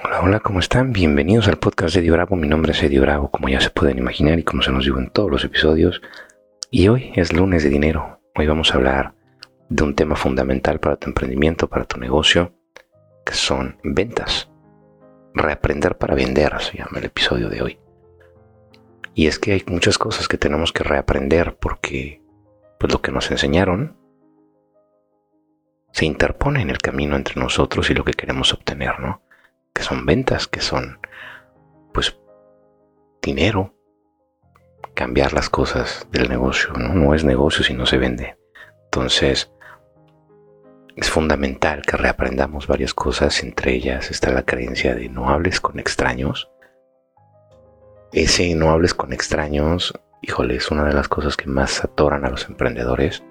Hola, hola, ¿cómo están? Bienvenidos al podcast de Eddie Bravo. Mi nombre es Eddie Bravo, como ya se pueden imaginar y como se nos digo en todos los episodios. Y hoy es lunes de dinero. Hoy vamos a hablar de un tema fundamental para tu emprendimiento, para tu negocio, que son ventas. Reaprender para vender, se llama el episodio de hoy. Y es que hay muchas cosas que tenemos que reaprender porque pues lo que nos enseñaron se interpone en el camino entre nosotros y lo que queremos obtener, ¿no? Son ventas, que son pues dinero, cambiar las cosas del negocio, ¿no? no es negocio si no se vende. Entonces, es fundamental que reaprendamos varias cosas, entre ellas está la creencia de no hables con extraños. Ese no hables con extraños, híjole, es una de las cosas que más atoran a los emprendedores,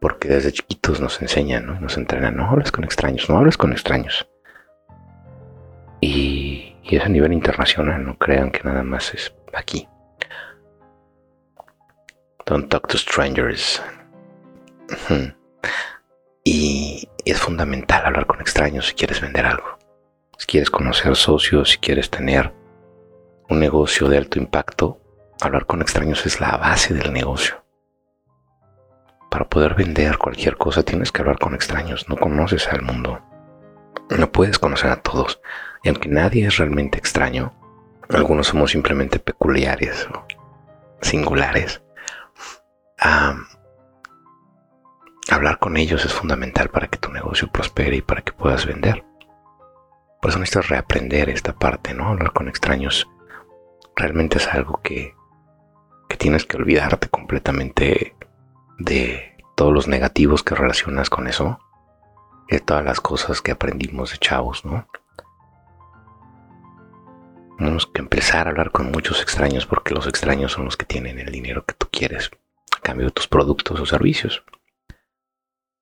porque desde chiquitos nos enseñan, ¿no? nos entrenan, no hables con extraños, no hables con extraños. Y, es a nivel internacional, no crean que nada más es aquí. Don't talk to strangers. Y es fundamental hablar con extraños si quieres vender algo. Si quieres conocer socios, si quieres tener un negocio de alto impacto, hablar con extraños es la base del negocio. Para poder vender cualquier cosa tienes que hablar con extraños, no conoces al mundo. No puedes conocer a todos. Y aunque nadie es realmente extraño, algunos somos simplemente peculiares o singulares. hablar con ellos es fundamental para que tu negocio prospere y para que puedas vender. Por eso necesitas reaprender esta parte, ¿no? Hablar con extraños realmente es algo que, que tienes que olvidarte completamente de todos los negativos que relacionas con eso, de todas las cosas que aprendimos de chavos, ¿no? Tenemos que empezar a hablar con muchos extraños porque los extraños son los que tienen el dinero que tú quieres a cambio de tus productos o servicios.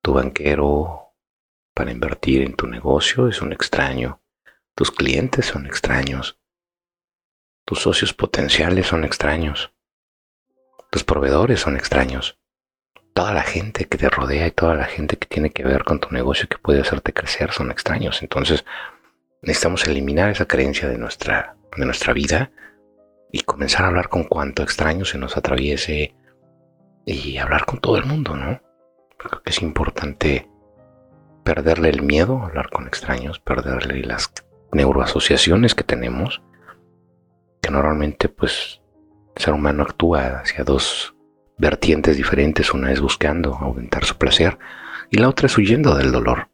Tu banquero para invertir en tu negocio es un extraño. Tus clientes son extraños. Tus socios potenciales son extraños. Tus proveedores son extraños. Toda la gente que te rodea y toda la gente que tiene que ver con tu negocio que puede hacerte crecer son extraños. Entonces necesitamos eliminar esa creencia de nuestra de nuestra vida y comenzar a hablar con cuanto extraño se nos atraviese y hablar con todo el mundo, ¿no? Creo que es importante perderle el miedo a hablar con extraños, perderle las neuroasociaciones que tenemos, que normalmente pues el ser humano actúa hacia dos vertientes diferentes, una es buscando aumentar su placer y la otra es huyendo del dolor.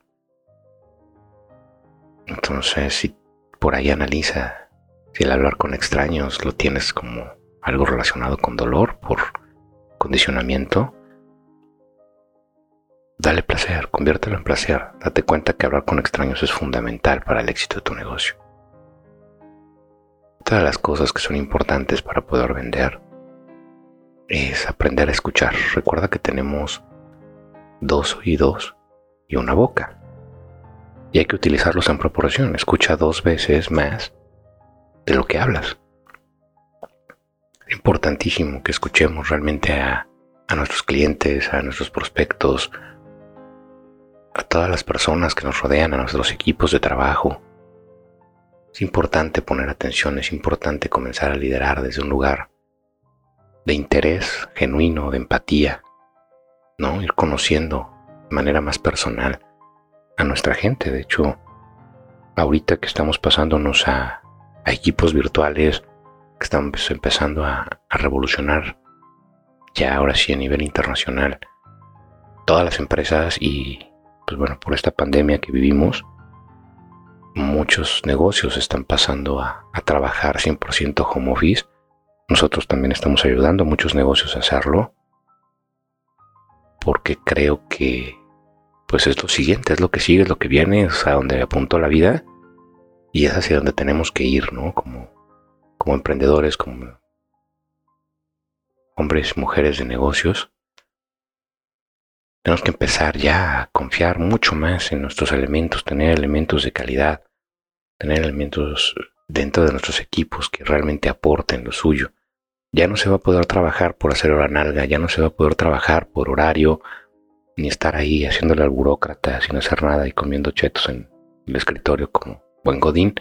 Entonces, si por ahí analiza si el hablar con extraños lo tienes como algo relacionado con dolor por condicionamiento, dale placer, conviértelo en placer. Date cuenta que hablar con extraños es fundamental para el éxito de tu negocio. Todas las cosas que son importantes para poder vender es aprender a escuchar. Recuerda que tenemos dos oídos y una boca. Y hay que utilizarlos en proporción. Escucha dos veces más de lo que hablas. Es importantísimo que escuchemos realmente a, a nuestros clientes, a nuestros prospectos, a todas las personas que nos rodean, a nuestros equipos de trabajo. Es importante poner atención, es importante comenzar a liderar desde un lugar de interés genuino, de empatía, ¿no? Ir conociendo de manera más personal a nuestra gente. De hecho, ahorita que estamos pasándonos a, a equipos virtuales que están pues, empezando a, revolucionar ya ahora sí a nivel internacional todas las empresas y pues bueno, por esta pandemia que vivimos, muchos negocios están pasando a, a trabajar 100% home office. Nosotros también estamos ayudando a muchos negocios a hacerlo porque creo que pues es lo siguiente, es lo que sigue, es lo que viene, es a donde apuntó la vida y es hacia donde tenemos que ir, ¿no? Como, como emprendedores, como hombres y mujeres de negocios. Tenemos que empezar ya a confiar mucho más en nuestros elementos, tener elementos de calidad, tener elementos dentro de nuestros equipos que realmente aporten lo suyo. Ya no se va a poder trabajar por hacer hora nalga, ya no se va a poder trabajar por horario, ni estar ahí haciéndole al burócrata sin hacer nada y comiendo chetos en el escritorio como buen godín,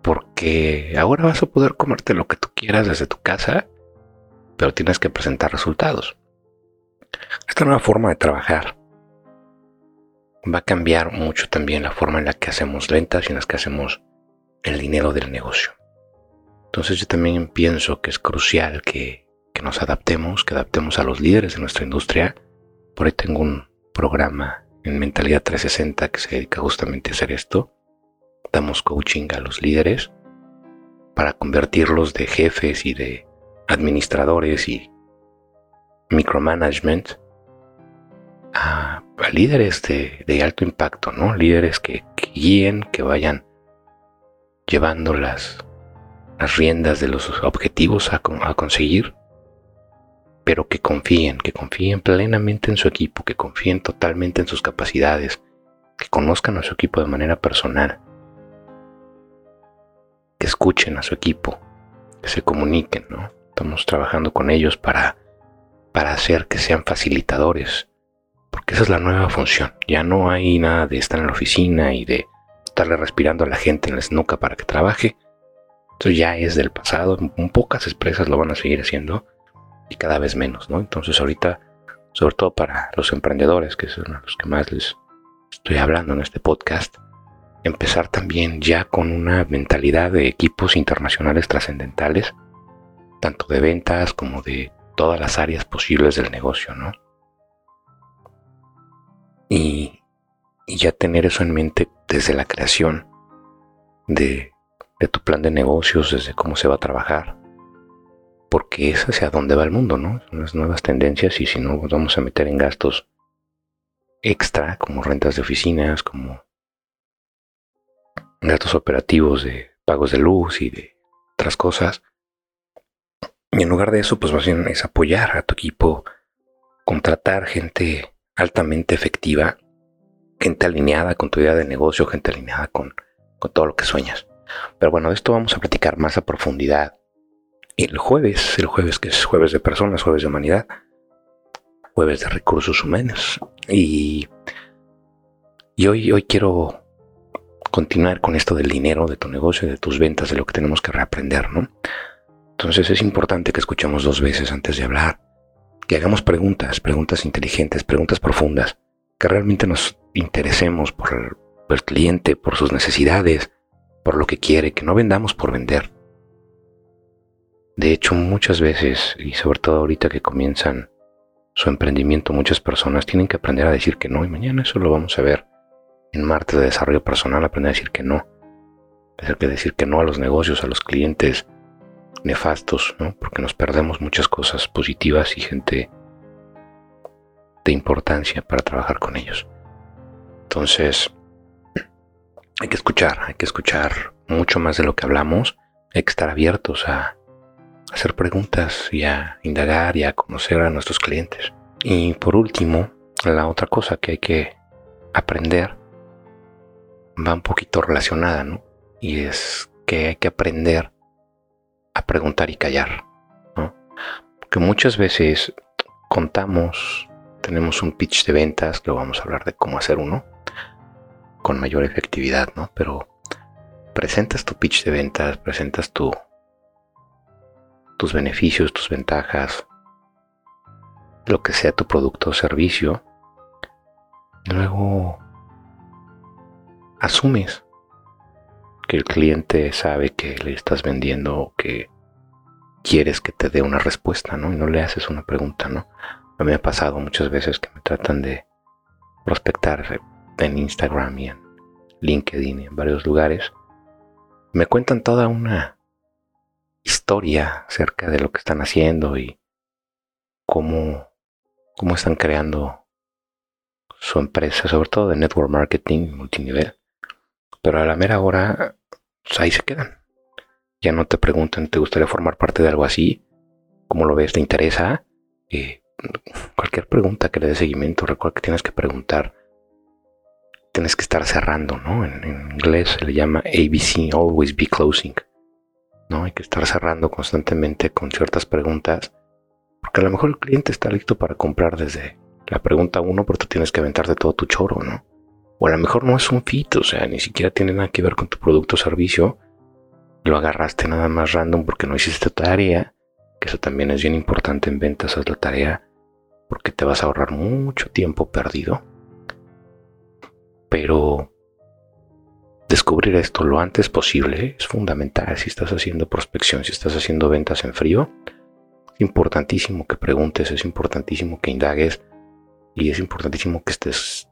porque ahora vas a poder comerte lo que tú quieras desde tu casa, pero tienes que presentar resultados. Esta nueva forma de trabajar va a cambiar mucho también la forma en la que hacemos ventas y en la que hacemos el dinero del negocio. Entonces yo también pienso que es crucial que, que nos adaptemos, que adaptemos a los líderes de nuestra industria. Por ahí tengo un programa en Mentalidad 360 que se dedica justamente a hacer esto damos coaching a los líderes para convertirlos de jefes y de administradores y micromanagement a, líderes de, alto impacto, ¿no? Líderes que, guíen, que vayan llevando las, las riendas de los objetivos a, conseguir, pero que confíen, que confíen plenamente en su equipo, que confíen totalmente en sus capacidades, que conozcan a su equipo de manera personal que escuchen a su equipo, que se comuniquen, ¿no? Estamos trabajando con ellos para, para hacer que sean facilitadores, porque esa es la nueva función. Ya no hay nada de estar en la oficina y de estarle respirando a la gente en la nuca para que trabaje. Eso ya es del pasado. Un pocas empresas lo van a seguir haciendo y cada vez menos, ¿no? Entonces ahorita, sobre todo para los emprendedores, que son los que más les estoy hablando en este podcast, empezar también ya con una mentalidad de equipos internacionales trascendentales, tanto de ventas como de todas las áreas posibles del negocio, ¿no? Y, ya tener eso en mente desde la creación de, de tu plan de negocios, desde cómo se va a trabajar, porque es hacia dónde va el mundo, ¿no? Son las nuevas tendencias y si no, nos vamos a meter en gastos extra, como rentas de oficinas, como datos operativos de pagos de luz y de otras cosas. Y en lugar de eso, pues más bien es apoyar a tu equipo, contratar gente altamente efectiva, gente alineada con tu idea de negocio, gente alineada con, con todo lo que sueñas. Pero bueno, de esto vamos a platicar más a profundidad el jueves, el jueves que es jueves de personas, jueves de humanidad, jueves de recursos humanos. Y, y hoy, hoy quiero continuar con esto del dinero, de tu negocio, de tus ventas, de lo que tenemos que reaprender, ¿no? Entonces es importante que escuchemos dos veces antes de hablar, que hagamos preguntas, preguntas inteligentes, preguntas profundas, que realmente nos interesemos por el, por el cliente, por sus necesidades, por lo que quiere, que no vendamos por vender. De hecho, muchas veces, y sobre todo ahorita que comienzan su emprendimiento, muchas personas tienen que aprender a decir que no, y mañana eso lo vamos a ver en martes de desarrollo personal aprender a decir que no. Tener que decir que no a los negocios, a los clientes nefastos, ¿no? Porque nos perdemos muchas cosas positivas y gente de importancia para trabajar con ellos. Entonces, hay que escuchar, hay que escuchar mucho más de lo que hablamos, hay que estar abiertos a hacer preguntas y a indagar y a conocer a nuestros clientes. Y por último, la otra cosa que hay que aprender va un poquito relacionada, ¿no? Y es que hay que aprender a preguntar y callar, ¿no? Porque muchas veces contamos, tenemos un pitch de ventas, luego vamos a hablar de cómo hacer uno con mayor efectividad, ¿no? Pero presentas tu pitch de ventas, presentas tu, tus beneficios, tus ventajas, lo que sea tu producto o servicio. Luego asumes que el cliente sabe que le estás vendiendo o que quieres que te dé una respuesta, ¿no? Y no le haces una pregunta, ¿no? A mí me ha pasado muchas veces que me tratan de prospectar en Instagram y en LinkedIn y en varios lugares. Me cuentan toda una historia acerca de lo que están haciendo y cómo, cómo están creando su empresa, sobre todo de network marketing multinivel. Pero a la mera hora, pues ahí se quedan. Ya no te preguntan, ¿te gustaría formar parte de algo así? ¿Cómo lo ves? ¿Te interesa? Eh, cualquier pregunta que le dé seguimiento, recuerda que tienes que preguntar. Tienes que estar cerrando, ¿no? En, inglés se le llama ABC, always be closing. ¿no? Hay que estar cerrando constantemente con ciertas preguntas. Porque a lo mejor el cliente está listo para comprar desde la pregunta uno, pero tú tienes que aventarte todo tu choro, ¿no? O a lo mejor no es un fit, o sea, ni siquiera tiene nada que ver con tu producto o servicio. Lo agarraste nada más random porque no hiciste tu tarea, que eso también es bien importante en ventas, haz la tarea, porque te vas a ahorrar mucho tiempo perdido. Pero descubrir esto lo antes posible es fundamental si estás haciendo prospección, si estás haciendo ventas en frío. Es importantísimo que preguntes, es importantísimo que indagues y es importantísimo que estés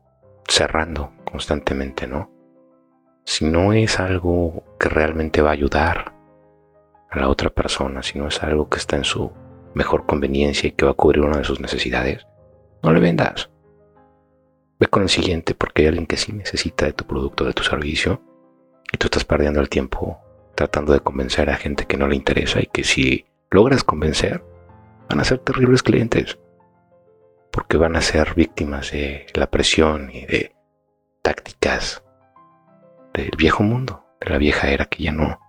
cerrando constantemente, ¿no? Si no es algo que realmente va a ayudar a la otra persona, si no es algo que está en su mejor conveniencia y que va a cubrir una de sus necesidades, no le vendas. Ve con el siguiente porque hay alguien que sí necesita de tu producto, de tu servicio, y tú estás perdiendo el tiempo tratando de convencer a gente que no le interesa y que si logras convencer, van a ser terribles clientes porque van a ser víctimas de la presión y de tácticas del viejo mundo, de la vieja era que ya no,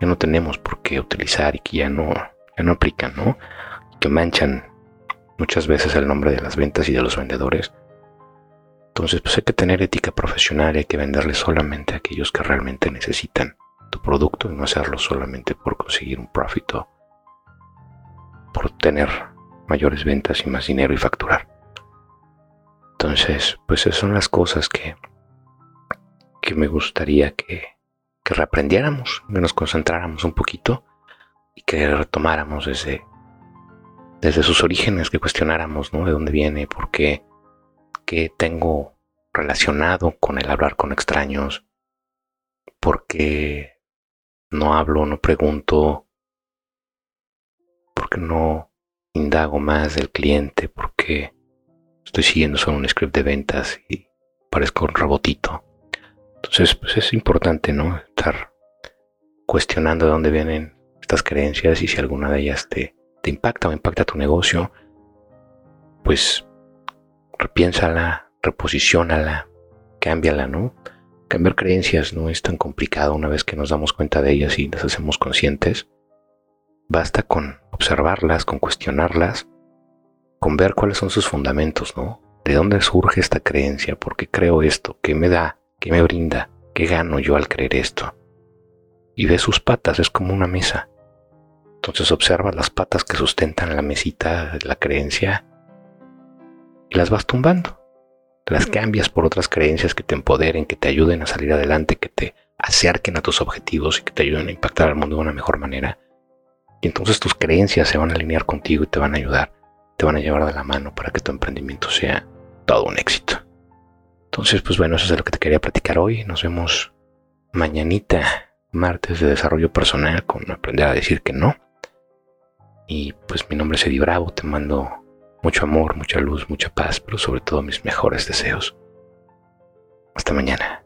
ya no tenemos por qué utilizar y que ya no, ya no aplican, ¿no? Que manchan muchas veces el nombre de las ventas y de los vendedores. Entonces, pues hay que tener ética profesional y hay que venderle solamente a aquellos que realmente necesitan tu producto y no hacerlo solamente por conseguir un profit por tener mayores ventas y más dinero y facturar. Entonces, pues esas son las cosas que, que me gustaría que, que reaprendiéramos, que nos concentráramos un poquito y que retomáramos desde, desde sus orígenes, que cuestionáramos, ¿no? De dónde viene, por qué, qué tengo relacionado con el hablar con extraños, por qué no hablo, no pregunto, por qué no indago más del cliente porque estoy siguiendo solo un script de ventas y parezco un robotito. Entonces, pues es importante, ¿no? Estar cuestionando de dónde vienen estas creencias y si alguna de ellas te, te impacta o impacta tu negocio, pues repiénsala, reposiciónala, cámbiala, ¿no? Cambiar creencias no es tan complicado una vez que nos damos cuenta de ellas y las hacemos conscientes. Basta con observarlas, con cuestionarlas, con ver cuáles son sus fundamentos, ¿no? ¿De dónde surge esta creencia? ¿Por qué creo esto? ¿Qué me da? ¿Qué me brinda? ¿Qué gano yo al creer esto? Y ve sus patas, es como una mesa. Entonces observa las patas que sustentan la mesita la creencia y las vas tumbando. Las cambias por otras creencias que te empoderen, que te ayuden a salir adelante, que te acerquen a tus objetivos y que te ayuden a impactar al mundo de una mejor manera. Y entonces tus creencias se van a alinear contigo y te van a ayudar, te van a llevar de la mano para que tu emprendimiento sea todo un éxito. Entonces, pues bueno, eso es de lo que te quería platicar hoy. Nos vemos mañanita, martes de desarrollo personal, con aprender a decir que no. Y pues mi nombre es Eddie Bravo, te mando mucho amor, mucha luz, mucha paz, pero sobre todo mis mejores deseos. Hasta mañana.